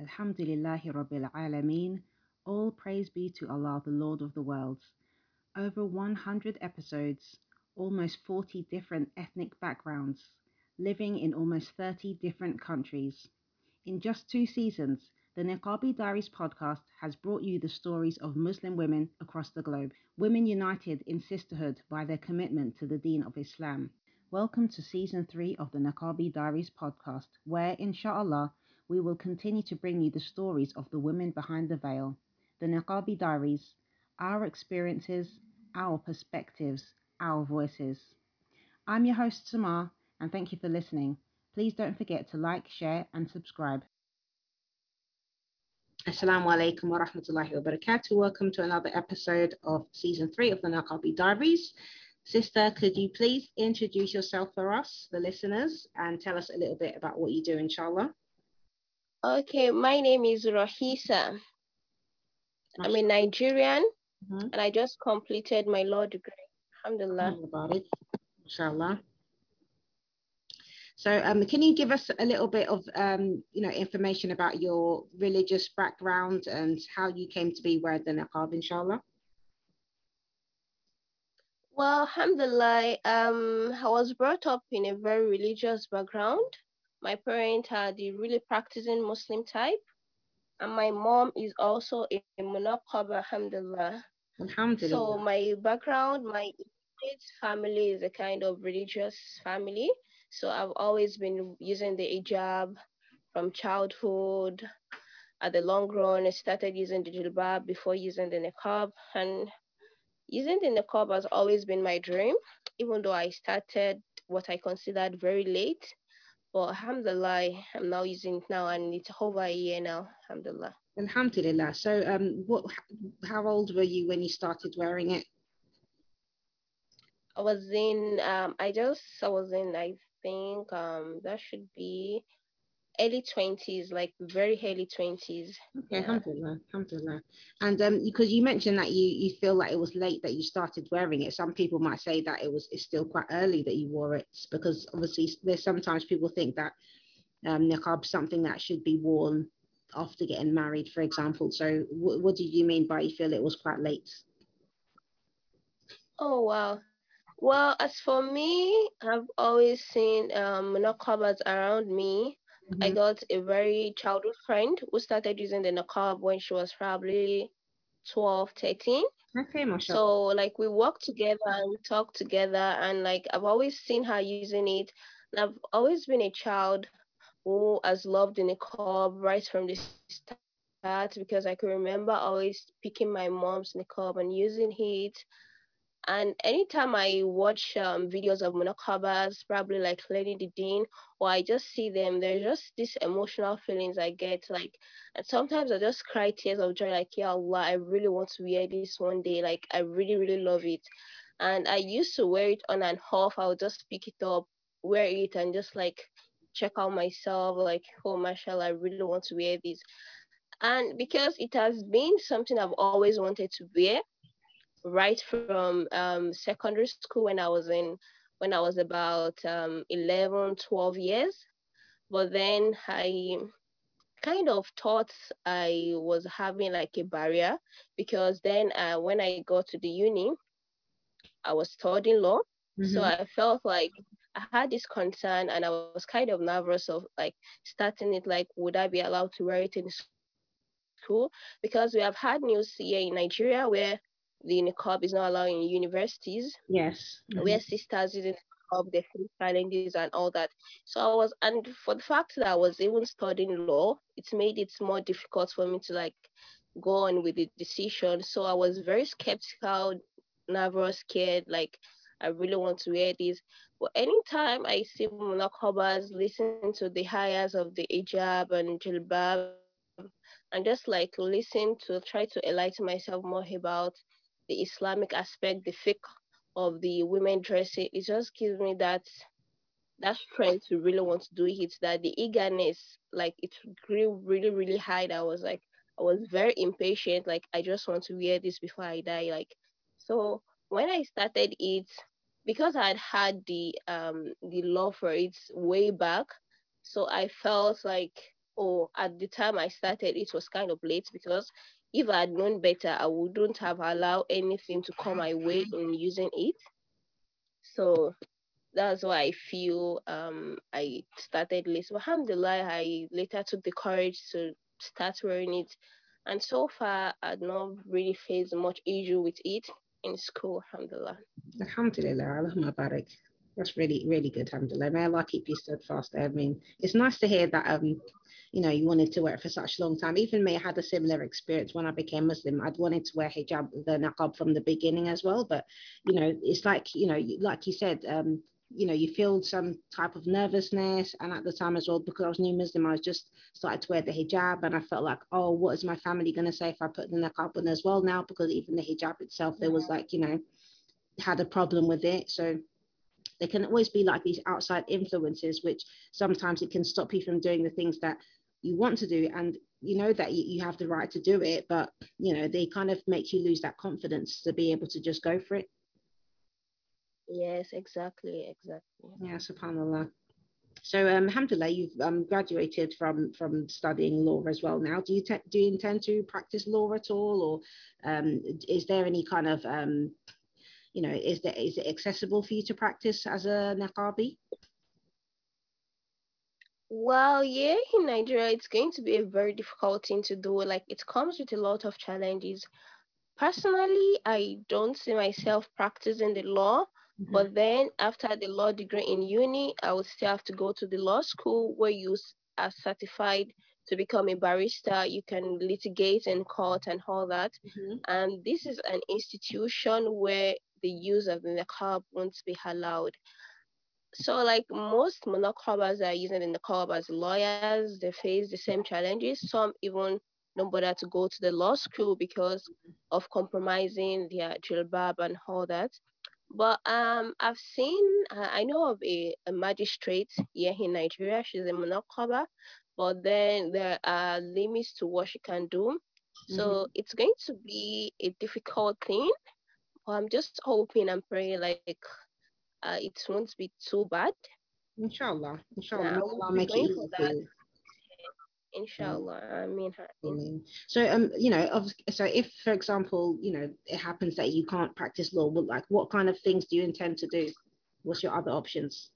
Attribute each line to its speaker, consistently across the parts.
Speaker 1: Alhamdulillahi Rabbil Alameen. All praise be to Allah, the Lord of the worlds. Over 100 episodes, almost 40 different ethnic backgrounds, living in almost 30 different countries. In just two seasons, the Niqabi Diaries podcast has brought you the stories of Muslim women across the globe, women united in sisterhood by their commitment to the deen of Islam. Welcome to season three of the Niqabi Diaries podcast, where, inshallah, we will continue to bring you the stories of the women behind the veil, the Niqabi Diaries, our experiences, our perspectives, our voices. I'm your host, Samar, and thank you for listening. Please don't forget to like, share, and subscribe. Assalamu alaikum wa rahmatullahi wa barakatuh. Welcome to another episode of season three of the Niqabi Diaries. Sister, could you please introduce yourself for us, the listeners, and tell us a little bit about what you do, inshallah?
Speaker 2: Okay, my name is Ra'eesah. I'm a Nigerian mm-hmm. and I just completed my law degree. Alhamdulillah.
Speaker 1: About it. Inshallah. So, um, can you give us a little bit of, um, you know, information about your religious background and how you came to be wearing the niqab, inshallah?
Speaker 2: Well, alhamdulillah, um, I was brought up in a very religious background. My parents are the really practicing Muslim type, and my mom is also a munaqab, alhamdulillah.
Speaker 1: Alhamdulillah.
Speaker 2: So my background, my family is a kind of religious family. So I've always been using the hijab from childhood. At the long run, I started using the jilbab before using the niqab, and using the niqab has always been my dream. Even though I started what I considered very late, but alhamdulillah, I'm now using it now and it's over a year now, alhamdulillah.
Speaker 1: Alhamdulillah. So um what how old were you when you started wearing it?
Speaker 2: I was in um I just I was in I think um that should be early twenties, like very early twenties.
Speaker 1: Okay, yeah. alhamdulillah, alhamdulillah. And um, because you mentioned that you you feel like it was late that you started wearing it. Some people might say that it was it's still quite early that you wore it because obviously there's sometimes people think that um, niqab something that should be worn after getting married, for example. So w- what do you mean by you feel it was quite late?
Speaker 2: Oh wow. Well, as for me, I've always seen um, niqabas around me Mm-hmm. I got a very childhood friend who started using the niqab when she was probably 12, 13.
Speaker 1: Okay, Masha.
Speaker 2: So like we work together and we talk together and like I've always seen her using it. And I've always been a child who has loved the niqab right from the start because I can remember always picking my mom's niqab and using it and anytime I watch um, videos of munaqabas, probably like Lady Deen, or I just see them, there's just these emotional feelings I get. Like, and sometimes I just cry tears of joy, like, yeah, Allah, I really want to wear this one day. Like, I really, really love it. And I used to wear it on and off. I would just pick it up, wear it, and just like check out myself, like, oh, mashallah, I really want to wear this. And because it has been something I've always wanted to wear, right from um, secondary school when I was in when I was about um, 11, 12 years. But then I kind of thought I was having like a barrier because then uh, when I got to the uni, I was studying law. Mm-hmm. So I felt like I had this concern and I was kind of nervous of like starting it like, would I be allowed to wear it in school? Because we have had news here in Nigeria where the niqab is not allowed in universities.
Speaker 1: Yes.
Speaker 2: Mm-hmm. Where sisters using niqab, they face challenges and all that. So I was, and for the fact that I was even studying law, it made it more difficult for me to like go on with the decision. So I was very skeptical, nervous, scared, like I really want to wear this. But anytime I see munaqabas, listen to the hires of the hijab and jilbab, and just like listen to try to enlighten myself more about the Islamic aspect, the fiqh of the women dressing, it just gives me that that strength to really want to do it. That the eagerness, like it grew really, really high. I was like, I was very impatient. Like I just want to wear this before I die. Like so when I started it, because I had had the um the love for it way back, so I felt like or at the time I started, it was kind of late because if I had known better, I wouldn't have allowed anything to come my way in using it. So that's why I feel um I started late. But alhamdulillah, I later took the courage to start wearing it. And so far, I've not really faced much issue with it in school, alhamdulillah.
Speaker 1: Alhamdulillah, Allahumma barik. That's really, really good, alhamdulillah. May Allah keep you steadfast. I mean, it's nice to hear that um you know, you wanted to wear it for such a long time. Even me, I had a similar experience when I became Muslim. I'd wanted to wear hijab, the niqab from the beginning as well. But, you know, it's like, you know, like you said, um, you know, you feel some type of nervousness. And at the time as well, because I was new Muslim, I was just started to wear the hijab and I felt like, oh, what is my family going to say if I put the niqab on as well now? Because even the hijab itself, there was like, you know, had a problem with it. So there can always be like these outside influences, which sometimes it can stop you from doing the things that you want to do and you know that you, you have the right to do it but you know they kind of make you lose that confidence to be able to just go for it.
Speaker 2: Yes exactly exactly.
Speaker 1: Yeah subhanallah. So um alhamdulillah you've um, graduated from from studying law as well now. Do you te- do you intend to practice law at all or um is there any kind of um you know is there is it accessible for you to practice as a niqabi
Speaker 2: well, yeah, in Nigeria, it's going to be a very difficult thing to do. Like, it comes with a lot of challenges. Personally, I don't see myself practicing the law, mm-hmm. but then after the law degree in uni, I would still have to go to the law school where you are certified to become a barrister. You can litigate in court and all that. Mm-hmm. And this is an institution where the use of the niqab won't be allowed. So, like most munaqabas are using the niqab as lawyers, they face the same challenges. Some even don't bother to go to the law school because of compromising their jilbab and all that. But um, I've seen, uh, I know of a, a magistrate here in Nigeria. She's a munaqaba, but then there are limits to what she can do. So mm-hmm. it's going to be a difficult thing. But I'm just hoping and praying like uh, it won't be too bad.
Speaker 1: Inshallah, inshallah, yeah, make it easy for you.
Speaker 2: Inshallah, I mean,
Speaker 1: I So, um, you know, so if, for example, you know, it happens that you can't practice law, well, like, what kind of things do you intend to do? What's your other options?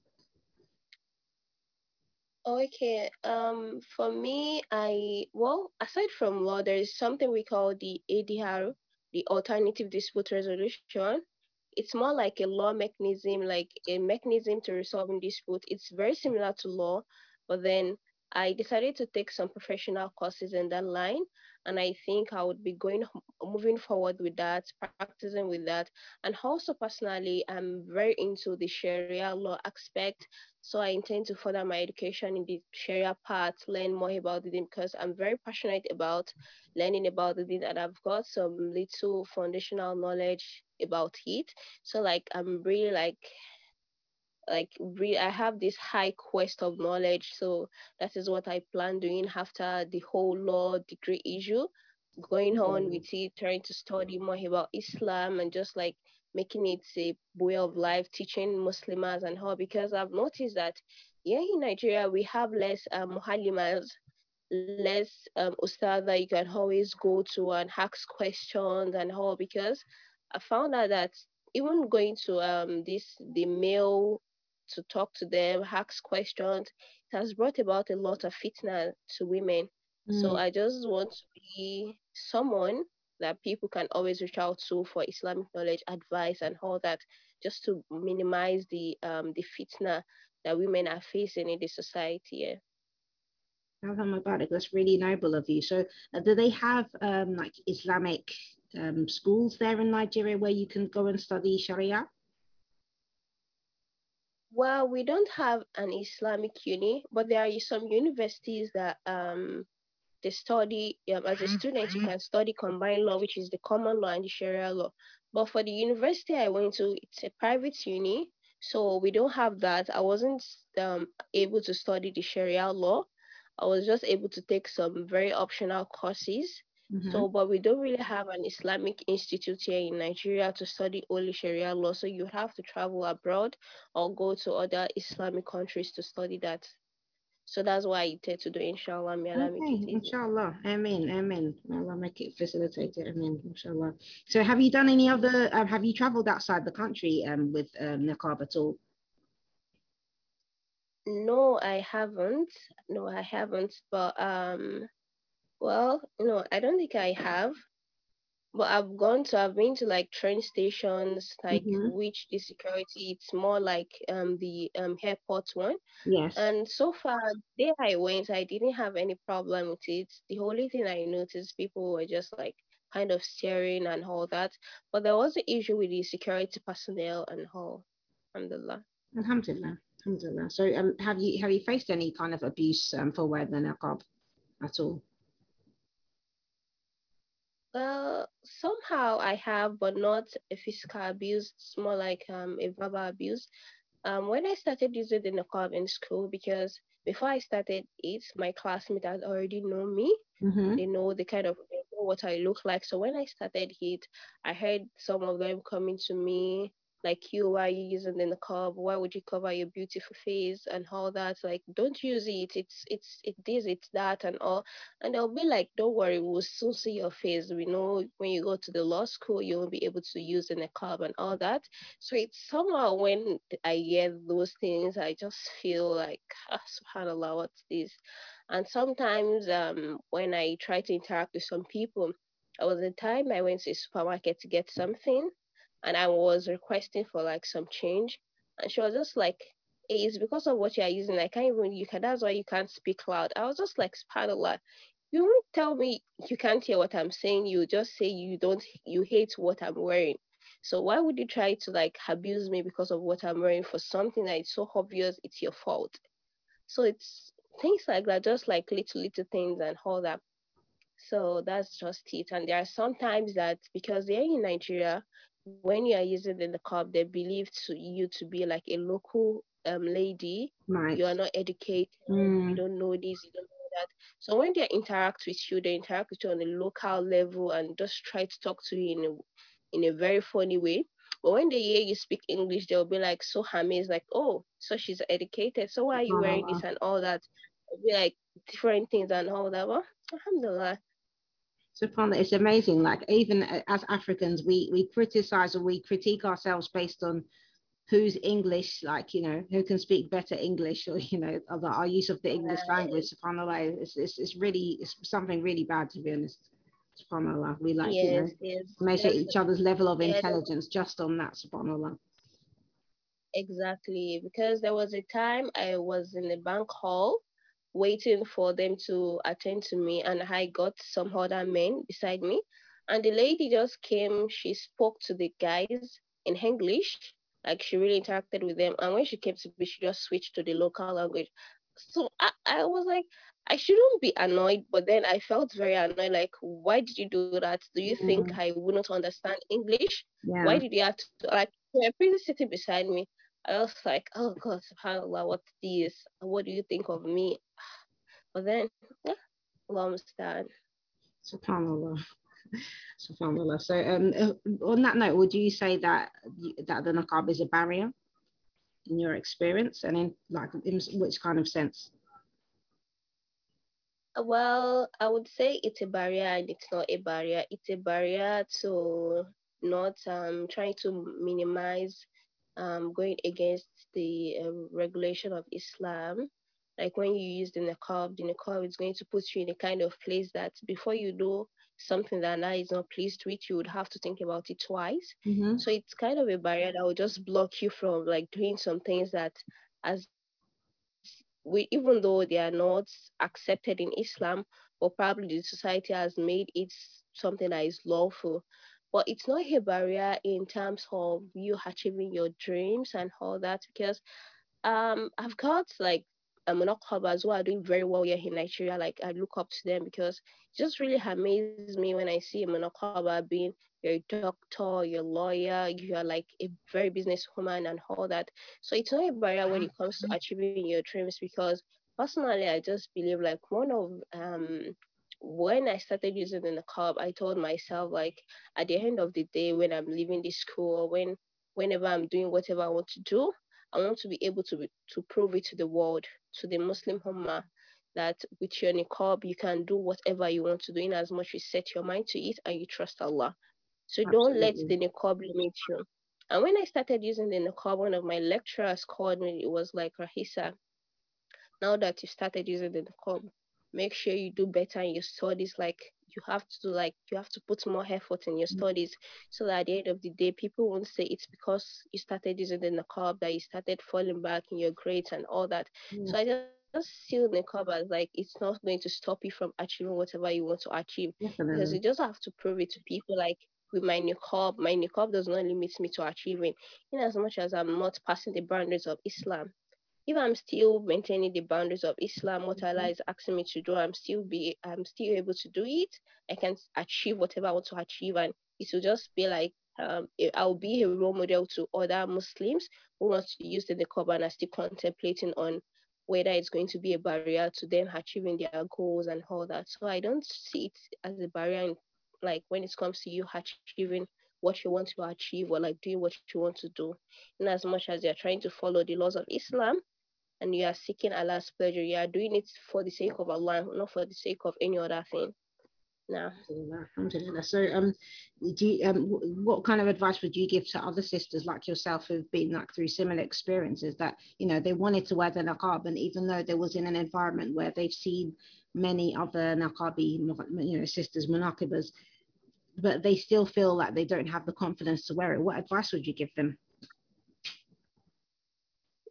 Speaker 2: Okay, um, for me, I well, aside from law, there is something we call the ADR, the Alternative Dispute Resolution it's more like a law mechanism, like a mechanism to resolving dispute. It's very similar to law, but then I decided to take some professional courses in that line, and I think I would be going moving forward with that, practicing with that, and also personally, I'm very into the Sharia law aspect. So I intend to further my education in the Sharia part, learn more about it because I'm very passionate about learning about the deen, and I've got some little foundational knowledge about it. So like I'm really like like re- I have this high quest of knowledge. So that is what I plan doing after the whole law degree issue, going on with it, trying to study more about Islam and just like making it a way of life, teaching Muslims and how because I've noticed that yeah in Nigeria we have less um, muhalimas less um, ustad that you can always go to and ask questions and how because I found out that even going to um this the male to talk to them, ask questions, it has brought about a lot of fitna to women. Mm. So I just want to be someone that people can always reach out to for Islamic knowledge, advice, and all that, just to minimize the um the fitna that women are facing in the society. Yeah.
Speaker 1: Alhamdulillah, that's really noble of you. So, uh, do they have um, like Islamic um, schools there in Nigeria where you can go and study Sharia?
Speaker 2: Well, we don't have an Islamic uni, but there are some universities that um they study um, as a student you can study combined law, which is the common law and the Sharia law. But for the university I went to, it's a private uni, so we don't have that. I wasn't um, able to study the Sharia law. I was just able to take some very optional courses Mm-hmm. So, but we don't really have an Islamic institute here in Nigeria to study only Sharia law. So you have to travel abroad or go to other Islamic countries to study that. So that's why I tend to do inshallah. May Allah make it easy.
Speaker 1: inshallah. Amen. Amen. May Allah make it facilitated. Amen. Inshallah. So have you done any other, uh, have you traveled outside the country um, with um, niqab at all?
Speaker 2: No, I haven't. No, I haven't. But um, well, no, I don't think I have. But I've gone to, I've been to like train stations, like
Speaker 1: Mhm.
Speaker 2: which the security, it's more like um the um airport one.
Speaker 1: Yes.
Speaker 2: And so far, there I went, I didn't have any problem with it. The only thing I noticed, people were just like kind of staring and all that. But there was an issue with the security personnel and all. Alhamdulillah.
Speaker 1: Alhamdulillah. Alhamdulillah. So um, have you have you faced any kind of abuse um, for wearing the niqab at all?
Speaker 2: Well, somehow I have, but not a physical abuse. It's more like um a verbal abuse. Um, when I started using the niqab in school, because before I started it, my classmates had already known me.
Speaker 1: Mm-hmm.
Speaker 2: They know the kind of what I look like. So when I started it, I heard some of them coming to me like you, why are you using the niqab? Why would you cover your beautiful face and all that? Like, don't use it. It's it's it this, it's that, and all. And they'll be like, don't worry, we'll soon see your face. We know when you go to the law school, you won't be able to use the niqab and all that. So it's somehow when I hear those things, I just feel like, ah, subhanallah, what's this? And sometimes um, when I try to interact with some people, there was a time I went to a supermarket to get something and I was requesting for like some change. And she was just like, hey, it's because of what you are using. I can't even, you can, that's why you can't speak loud. I was just like, subhanAllah, you won't tell me you can't hear what I'm saying. You just say you don't, you hate what I'm wearing. So why would you try to like abuse me because of what I'm wearing for something that is so obvious it's your fault? So it's things like that, just like little little things and all that. So that's just it. And there are sometimes that because they're in Nigeria, when you are using in the niqab, they believe to you to be like a local um lady.
Speaker 1: Right.
Speaker 2: You are not educated.
Speaker 1: Mm.
Speaker 2: You don't know this. You don't know that. So when they interact with you, they interact with you on a local level and just try to talk to you in a in a very funny way. But when they hear you speak English, they'll be like so amazed, like, oh, so she's educated. So why are you wearing this and all that? It'll be like different things and all that. Well, alhamdulillah.
Speaker 1: Subhanallah, it's amazing. Like even as Africans, we we criticize or we critique ourselves based on who's English, like you know, who can speak better English, or you know, our use of the English language. Subhanallah, it's it's, it's really it's something really bad to be honest. Subhanallah, we like
Speaker 2: yes,
Speaker 1: you know
Speaker 2: yes,
Speaker 1: measure each other's level of intelligence just on that. Subhanallah.
Speaker 2: Exactly, because there was a time I was in the bank hall waiting for them to attend to me, and I got some other men beside me. And the lady just came, she spoke to the guys in English, like she really interacted with them. And when she came to me, she just switched to the local language. So I, I was like, I shouldn't be annoyed, but then I felt very annoyed. Like, why did you do that? Do you think
Speaker 1: Mm.
Speaker 2: I wouldn't understand English?
Speaker 1: Yeah.
Speaker 2: Why did you have to like? You're pretty sitting beside me. I was like, oh God, subhanAllah, what's this? What do you think of me? But then, yeah, Allah.
Speaker 1: Subhanallah. Subhanallah. So, um, uh, on that note, would you say that that the niqab is a barrier in your experience, and in like in which kind of sense?
Speaker 2: Well, I would say it's a barrier and it's not a barrier. It's a barrier to not um, trying to minimize um, going against the um, regulation of Islam. Like when you use the niqab, the niqab is going to put you in a kind of place that before you do something that Allah is not pleased with, you would have to think about it twice.
Speaker 1: Mm-hmm.
Speaker 2: So it's kind of a barrier that will just block you from like doing some things that as we even though they are not accepted in Islam, or probably the society has made it something that is lawful. But it's not a barrier in terms of you achieving your dreams and all that because um I've got like um as who are doing very well here in Nigeria. Like I look up to them because it just really amazes me when I see a munaqaba being you're a doctor, you're a lawyer, you're like a very businesswoman and all that. So it's not a barrier when it comes to achieving your dreams because personally I just believe like one of um when I started using the niqab, I told myself like at the end of the day when I'm leaving this school or when whenever I'm doing whatever I want to do, I want to be able to be, to prove it to the world, to the Muslim Ummah, that with your niqab you can do whatever you want to do in as much as you set your mind to it and you trust Allah. So Absolutely. don't let the niqab limit you. And when I started using the niqab, one of my lecturers called me. It was like Ra'eesah, now that you started using the niqab, make sure you do better in your studies. Like you have to do, like you have to put more effort in your mm. studies, so that at the end of the day, people won't say it's because you started using the niqab that you started falling back in your grades and all that. So I just just see niqab as like it's not going to stop you from achieving whatever you want to achieve Definitely. because you just have to prove it to people like with my niqab my niqab does not limit me to achieving in as much as i'm not passing the boundaries of islam if I'm still maintaining the boundaries of Islam, what Allah mm-hmm. is asking me to do, I'm still be I'm still able to do it. I can achieve whatever I want to achieve, and it will just be like um, I'll be a role model to other Muslims who want to use the niqab and are still contemplating on whether it's going to be a barrier to them achieving their goals and all that. So I don't see it as a barrier, in, like when it comes to you achieving what you want to achieve or like doing what you want to do. In as much as you're trying to follow the laws of Islam, and you are seeking Allah's pleasure, you are doing it for the sake of Allah, not for the sake of any other thing. No.
Speaker 1: So, um, do you, um, what kind of advice would you give to other sisters like yourself who've been like through similar experiences that you know they wanted to wear the niqab, and even though there was in an environment where they've seen many other niqabi, you know, sisters munaqabas, but they still feel like they don't have the confidence to wear it. What advice would you give them?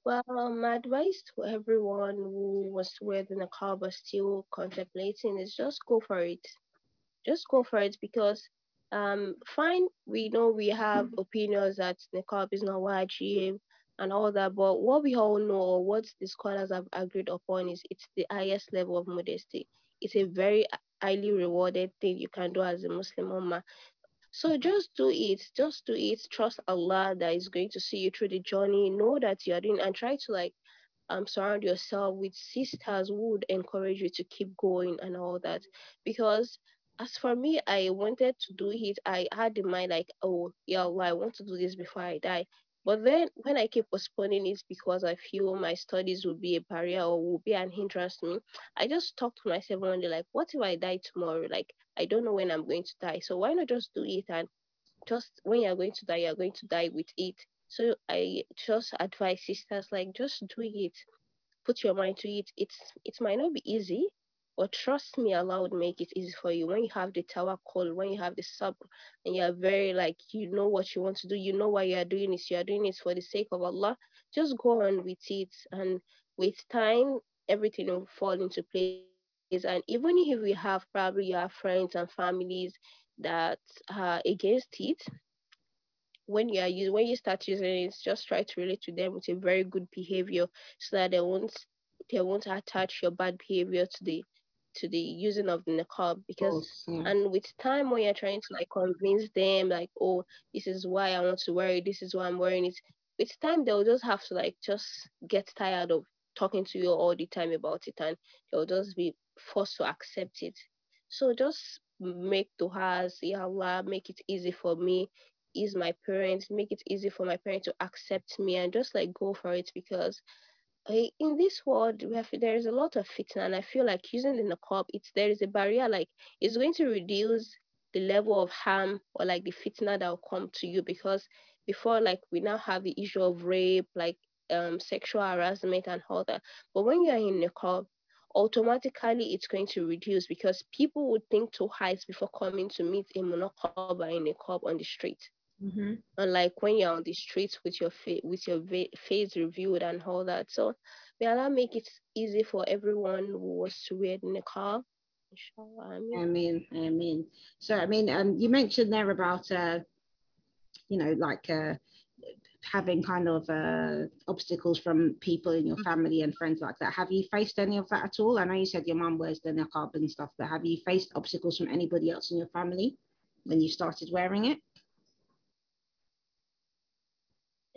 Speaker 2: Well, my advice to everyone who was wearing a niqab but still contemplating is just go for it. Just go for it because um fine we know we have opinions that niqab is not wajib and all that, but what we all know or what the scholars have agreed upon is it's the highest level of modesty. It's a very highly rewarded thing you can do as a Muslim woman. So just do it. Just do it. Trust Allah that is going to see you through the journey. Know that you are doing and try to like um surround yourself with sisters who would encourage you to keep going and all that. Because as for me, I wanted to do it. I had in mind like, oh yeah, well, I want to do this before I die. But then when I keep postponing it because I feel my studies will be a barrier or will be an hindrance to me, I just talk to myself one day like, what if I die tomorrow? Like I don't know when I'm going to die. So why not just do it and just when you're going to die, you're going to die with it. So I just advise sisters like just do it. Put your mind to it. It's it might not be easy, but trust me, Allah would make it easy for you. When you have the tawakkul, when you have the sabr, and you're very like you know what you want to do, you know why you are doing this, you are doing it for the sake of Allah. Just go on with it, and with time, everything will fall into place and even if we have probably your friends and families that are against it when you are when you start using it just try to relate to them with a very good behavior so that they won't they won't attach your bad behavior to the to the using of the niqab because and with time when you're trying to like convince them like oh this is why I want to wear it this is why I'm wearing it with time they'll just have to like just get tired of talking to you all the time about it and they'll just be forced to accept it. So just make du'as, Ya Allah, make it easy for me, ease my parents, make it easy for my parents to accept me and just like go for it because in this world we have, there is a lot of fitna and I feel like using the niqab it's there is a barrier like it's going to reduce the level of harm or like the fitna that will come to you because before like we now have the issue of rape like um sexual harassment and all that but when you're in niqab automatically it's going to reduce because people would think twice before coming to meet a monocob in a cob on the street. Mm-hmm. Unlike when you're on the streets with your fa- with your va- face reviewed and all that. So may Allah make it easy for everyone who was to wear the niqab.
Speaker 1: Inshallah. I mean, I mean. So I mean, um, you mentioned there about uh, you know, like uh, having kind of uh, obstacles from people in your mm-hmm. family and friends like that. Have you faced any of that at all? I know you said your mum wears the niqab and stuff, but have you faced obstacles from anybody else in your family when you started wearing it?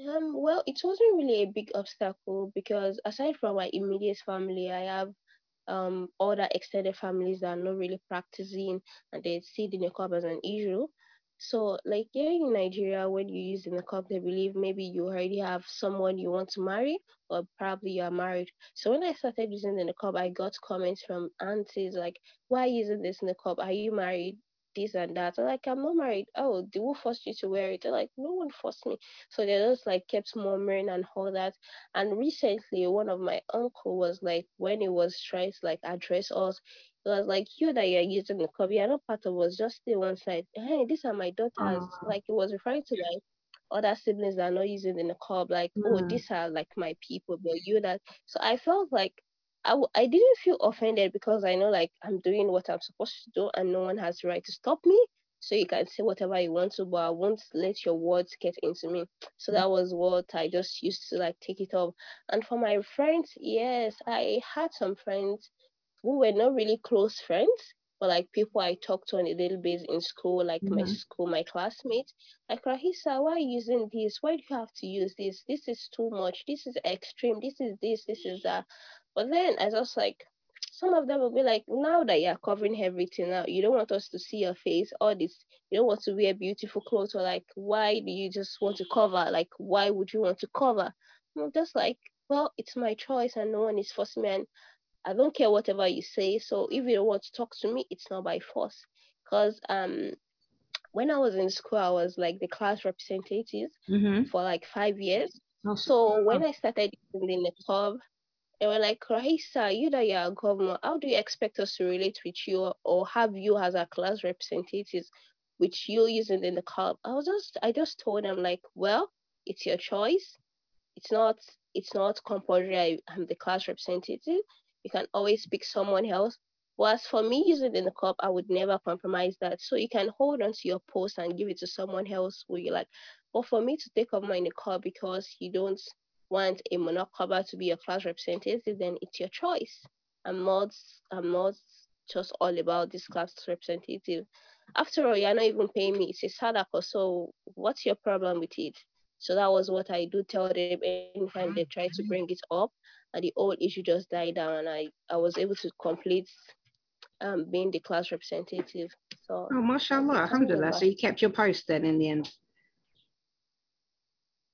Speaker 2: Um, well, it wasn't really a big obstacle because aside from my immediate family, I have um other extended families that are not really practicing and they see the niqab as an issue. So, like here in Nigeria, when you use the niqab, they believe maybe you already have someone you want to marry, or probably you are married. So when I started using the niqab, I got comments from aunties like, "Why using this niqab? Are you married?" This and that. Like, I'm not married. Oh, they will force you to wear it? They're like, no one forced me. So they just like kept murmuring and all that. And recently, one of my uncle was like, when he was trying to like address us, it was like you that you're using the club. You're not part of us. Just stay one side. Hey, these are my daughters.
Speaker 1: Oh,
Speaker 2: Like it was referring to my other siblings that are not using the club. Like, oh,
Speaker 1: mm,
Speaker 2: these are like my people, but you that. So I felt like I, w- I didn't feel offended because I know like I'm doing what I'm supposed to do and no one has the right to stop me. So you can say whatever you want to, but I won't let your words get into me. So that was what I just used to like take it off. And for my friends, yes, I had some friends who were not really close friends, but like people I talked to on a little bit in school, like my
Speaker 1: mm-hmm.
Speaker 2: school, my classmates, like Ra'eesah, why are you using this? Why do you have to use this? This is too much. This is extreme. This is this. This is that. But then I just like some of them will be like, now that you're covering everything now, you don't want us to see your face, all this. You don't want to wear beautiful clothes, or like, why do you just want to cover? Like, why would you want to cover? I'm just like, well, it's my choice, and no one is forcing me. And I don't care whatever you say. So if you don't want to talk to me, it's not by force. Because um, when I was in school, I was like the class representative
Speaker 1: Mm-hmm.
Speaker 2: for like five years.
Speaker 1: Oh,
Speaker 2: So when. I started in the club, they were like, Ra'eesah, you that you're a governor, how do you expect us to relate with you or have you as our class representatives with you using in the club? I was just, I just told them like, well, it's your choice it's not it's not compulsory I, I'm the class representative. You can always pick someone else. But as for me using in the club, I would never compromise that. So you can hold on to your post and give it to someone else who you like. But for me to take off my club because you don't want a munaqaba to be your class representative, then it's your choice. I'm not I'm not just all about this class representative. After all, you're not even paying me. It's a sadaqah, so what's your problem with it? So that was what I do tell them anytime they try to bring it up, and the old issue just died down, and I, I was able to complete um being the class representative. So
Speaker 1: Oh, mashallah, alhamdulillah. So you kept your post then in the end.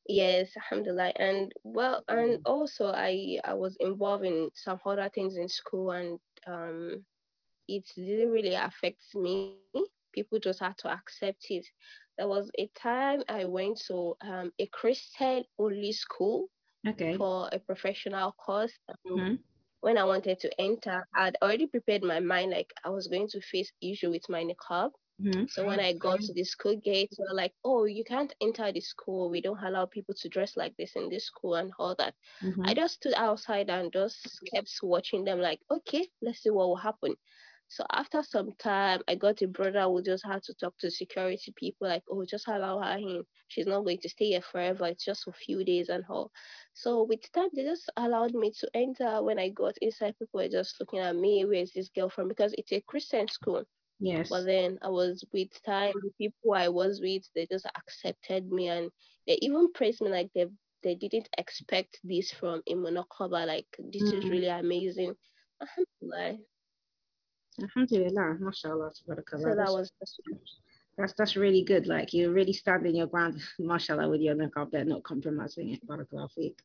Speaker 2: Yes, alhamdulillah. And well, and also I I was involved in some other things in school, and um it didn't really affect me. People just had to accept it. There was a time I went to um, a Christian only school
Speaker 1: Okay.
Speaker 2: for a professional course.
Speaker 1: Mm-hmm.
Speaker 2: when I wanted to enter, I'd already prepared my mind like I was going to face issue with my niqab.
Speaker 1: Mm-hmm.
Speaker 2: So when I got to the school gate, they were like, "Oh, you can't enter the school. We don't allow people to dress like this in this school and all that."
Speaker 1: Mm-hmm.
Speaker 2: I just stood outside and just kept watching them, like, "Okay, let's see what will happen." So after some time, I got a brother who just had to talk to security people, like, "Oh, just allow her in. She's not going to stay here forever. It's just a few days and all." So with time, they just allowed me to enter. When I got inside, people were just looking at me. Where is this girl from? Because it's a Christian school. But then I was with time, the people I was with, they just accepted me and they even praised me like they they didn't expect this from a munaqaba. Like this is
Speaker 1: Mm.
Speaker 2: really amazing. Alhamdulillah.
Speaker 1: Alhamdulillah, mashallah.
Speaker 2: So that
Speaker 1: That's,
Speaker 2: was
Speaker 1: that's that's really good. Like you're really standing your ground, mashallah, with your niqab there, not compromising it. Barakallah fiki.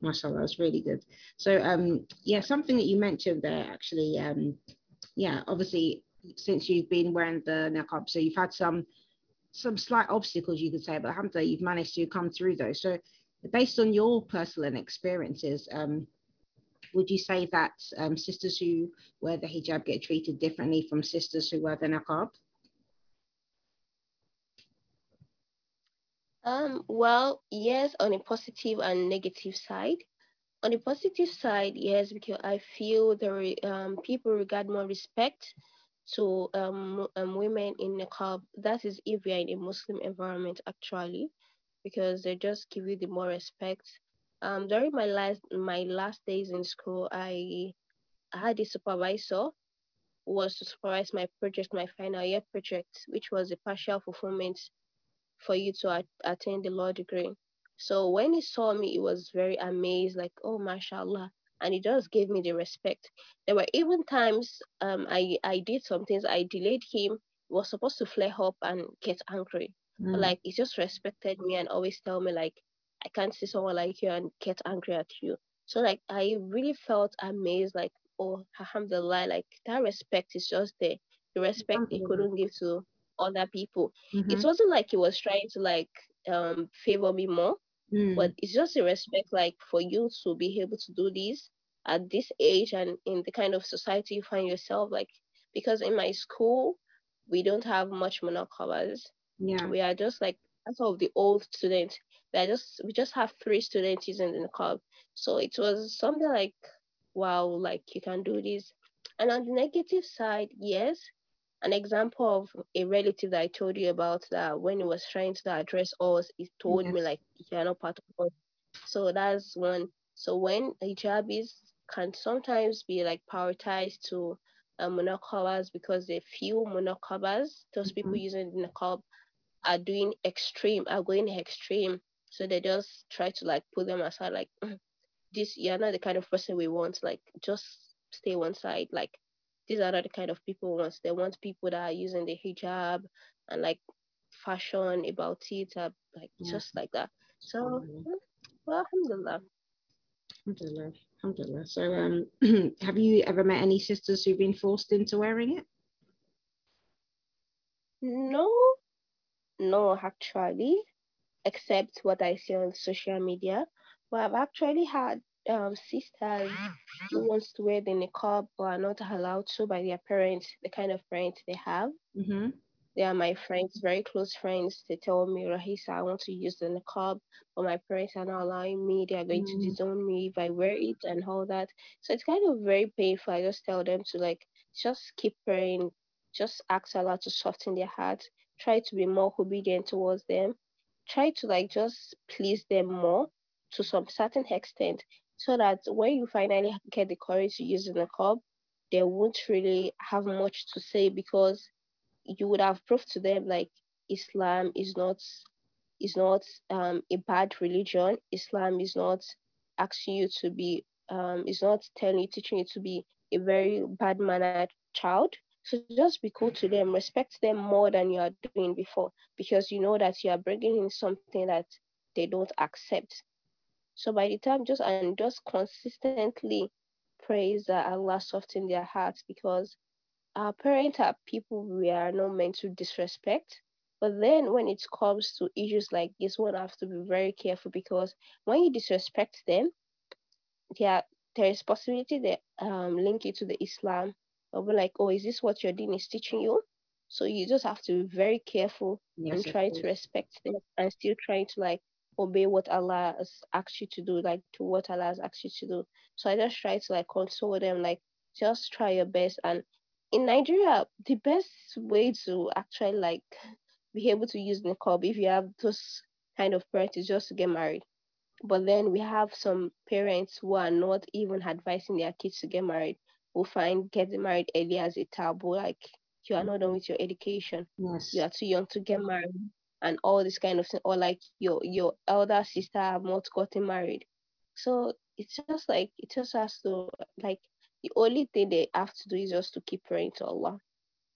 Speaker 1: Mashallah, that's really good. So um yeah, something that you mentioned there actually, um, yeah, obviously since you've been wearing the niqab, so you've had some some slight obstacles you could say, but alhamdulillah, you've managed to come through those. So based on your personal experiences, um, would you say that um, sisters who wear the hijab get treated differently from sisters who wear the niqab?
Speaker 2: um well, yes, on a positive and negative side. On the positive side, yes, because I feel the um, people regard more respect to um, um, women in niqab. That is if are in a Muslim environment, actually, because they just give you the more respect. Um, during my last my last days in school, I, I had a supervisor who was to supervise my project, my final year project, which was a partial fulfillment for you to at- attain the law degree. So when he saw me, he was very amazed, like, oh, mashallah. And he just gave me the respect. There were even times um, I, I did some things, I delayed him. was supposed to flare up and get angry. Mm. But like he just respected me and always tell me like I can't see someone like you and get angry at you. So like I really felt amazed, like, oh alhamdulillah, like that respect is just there. The respect he couldn't give to other people. Mm-hmm. It wasn't like he was trying to like um favor me more. Mm. But it's just a respect like for you to be able to do this at this age and in the kind of society you find yourself like because in my school we don't have much munaqabas.
Speaker 1: Yeah.
Speaker 2: We are just like that's of the old students. We are just we just have three students using the club. So it was something like wow, like you can do this. And on the negative side, yes, an example of a relative that I told you about that when he was trying to address us, he told yes. me like you're not part of us. So that's one. So when hijabis can sometimes be like prioritized to uh, munaqabas because the few munaqabas, those mm-hmm. people using the niqab are doing extreme, are going extreme. So they just try to like put them aside, like this. You're not the kind of person we want. Like just stay one side. Like these are not the kind of people we want. They want people that are using the hijab and like fashion about it, uh, like yeah. just like that. So, mm-hmm. well, alhamdulillah.
Speaker 1: Alhamdulillah. Alhamdulillah. So, um, have you ever met any sisters who've been forced into wearing it?
Speaker 2: No, no, actually, except what I see on social media. But I've actually had um, sisters who wants to wear the niqab but are not allowed to by their parents, the kind of parents they have.
Speaker 1: Mm-hmm.
Speaker 2: They are my friends, very close friends. They tell me, Ra'eesah, I want to use the niqab, but my parents are not allowing me. They are going mm. to disown me if I wear it and all that. So it's kind of very painful. I just tell them to like just keep praying, just ask Allah to soften their hearts, try to be more obedient towards them, try to like just please them more to some certain extent, so that when you finally get the courage to use the niqab, they won't really have much to say because you would have proved to them like Islam is not is not um, a bad religion. Islam is not asking you to be um, is not telling you teaching you to be a very bad mannered child. So just be cool to them, respect them more than you are doing before, because you know that you are bringing in something that they don't accept. So by the time just and just consistently praise that Allah soften their hearts because our parents are people we are not meant to disrespect. But then when it comes to issues like this, one have to be very careful because when you disrespect them, there there is possibility they um link it to the Islam or be like, oh, is this what your deen is teaching you? So you just have to be very careful yes, and try to respect them and still trying to like obey what Allah has asked you to do, like to what Allah has asked you to do. So I just try to like console them, like just try your best and in Nigeria, the best way to actually like be able to use niqab if you have those kind of parents is just to get married. But then we have some parents who are not even advising their kids to get married, who find getting married early as a taboo, like you are not done with your education.
Speaker 1: Yes.
Speaker 2: You are too young to get married and all this kind of thing. Or like your your elder sister have not gotten married. So it's just like it just has to like the only thing they have to do is just to keep praying to Allah.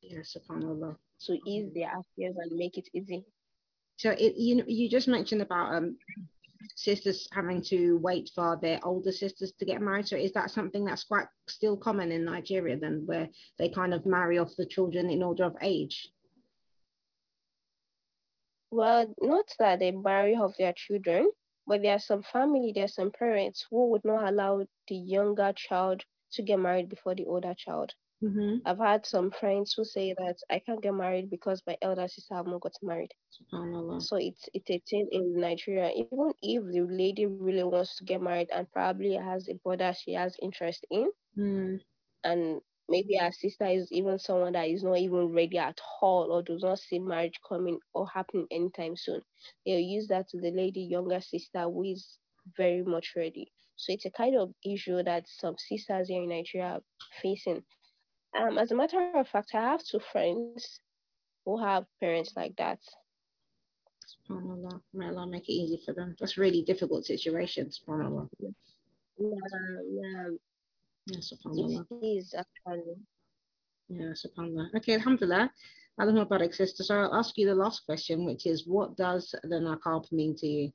Speaker 1: Yes, subhanAllah.
Speaker 2: To ease their affairs and make it easy.
Speaker 1: So it you know you just mentioned about um sisters having to wait for their older sisters to get married. So is that something that's quite still common in Nigeria then where they kind of marry off the children in order of age?
Speaker 2: Well, not that they marry off their children, but there are some family, there are some parents who would not allow the younger child to get married before the older child.
Speaker 1: Mm-hmm.
Speaker 2: I've had some friends who say that I can't get married because my elder sister have not got married. So it's it's a thing in Nigeria. Even if the lady really wants to get married and probably has a brother she has interest in,
Speaker 1: mm.
Speaker 2: and maybe her sister is even someone that is not even ready at all or does not see marriage coming or happening anytime soon, they'll use that to the lady younger sister who is very much ready. So it's a kind of issue that some sisters here in Nigeria are facing. Um, as a matter of fact, I have two friends who have parents like that.
Speaker 1: SubhanAllah. May Allah make it easy for them. That's really difficult situations, SubhanAllah.
Speaker 2: Yeah, yeah.
Speaker 1: Yeah, subhanAllah.
Speaker 2: It is actually.
Speaker 1: Yeah, subhanAllah. Okay, alhamdulillah. Allahumma barik, sister. So I'll ask you the last question, which is what does the niqab mean to you?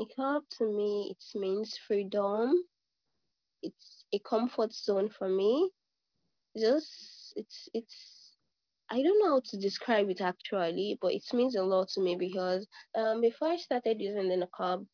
Speaker 2: Niqab to me, it means freedom. It's a comfort zone for me. Just, it's, it's, I don't know how to describe it actually, but it means a lot to me because um, before I started using the niqab,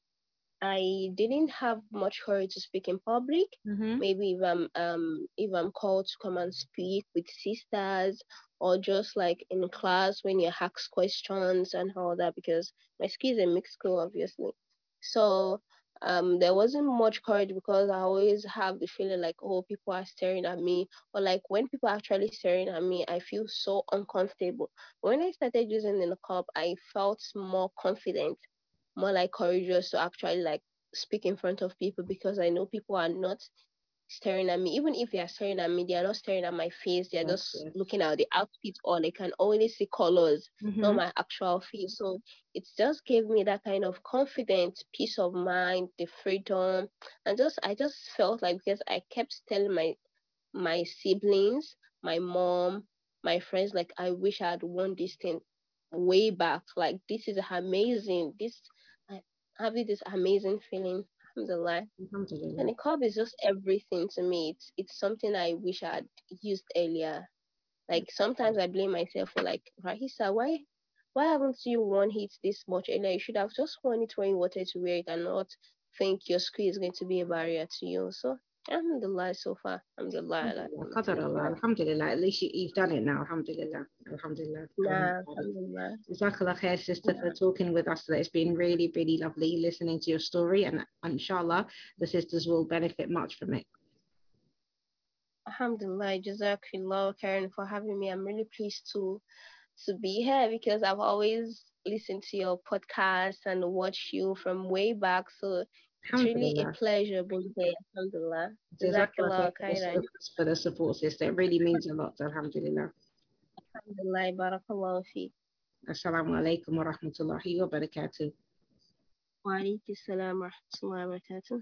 Speaker 2: I didn't have much courage to speak in public.
Speaker 1: Mm-hmm.
Speaker 2: Maybe if I'm um if I'm called to come and speak with sisters or just like in class when you ask questions and all that because my school is a mixed school obviously. So um there wasn't much courage because I always have the feeling like oh people are staring at me or like when people are actually staring at me I feel so uncomfortable. When I started using the niqab I felt more confident more like courageous to actually like speak in front of people because I know people are not staring at me. Even if they are staring at me, they are not staring at my face. They are
Speaker 1: Yes,
Speaker 2: just
Speaker 1: yes.
Speaker 2: looking at the outfit or they can only see colors,
Speaker 1: Mhm.
Speaker 2: not my actual face. So it just gave me that kind of confidence, peace of mind, the freedom, and just I just felt like because I kept telling my my siblings, my mom, my friends, like I wish I had won this thing way back. Like this is amazing. This having this amazing feeling. Alhamdulillah.
Speaker 1: Alhamdulillah.
Speaker 2: And the niqab is just everything to me. It's it's something I wish I had used earlier. Like sometimes I blame myself for like Ra'eesah, why why haven't you worn it this much earlier? You should have just worn it when you wanted to wear it and not think your school is going to be a barrier to you. So Alhamdulillah so far. Alhamdulillah.
Speaker 1: Alhamdulillah. Alhamdulillah. At least you, you've done it now. Alhamdulillah. Alhamdulillah.
Speaker 2: Nah, Alhamdulillah.
Speaker 1: Jazakallah khair, sister, for talking with us today. It's been really, really lovely listening to your story, and inshallah, the sisters will benefit much from it.
Speaker 2: Alhamdulillah, Jazakallah khairan for having me. I'm really pleased to to be here because I've always listened to your podcast and watched you from way back. So really a pleasure being here. Alhamdulillah.
Speaker 1: Jazakallah
Speaker 2: Jazakallah
Speaker 1: for the-
Speaker 2: khairan.
Speaker 1: for the support, sister. It really means a lot. Alhamdulillah.
Speaker 2: Alhamdulillah. Barakallahu fi.
Speaker 1: Assalamu alaikum wa rahmatullahi wa barakatuh.
Speaker 2: Wa alaikum salam wa rahmatullahi wa barakatuh.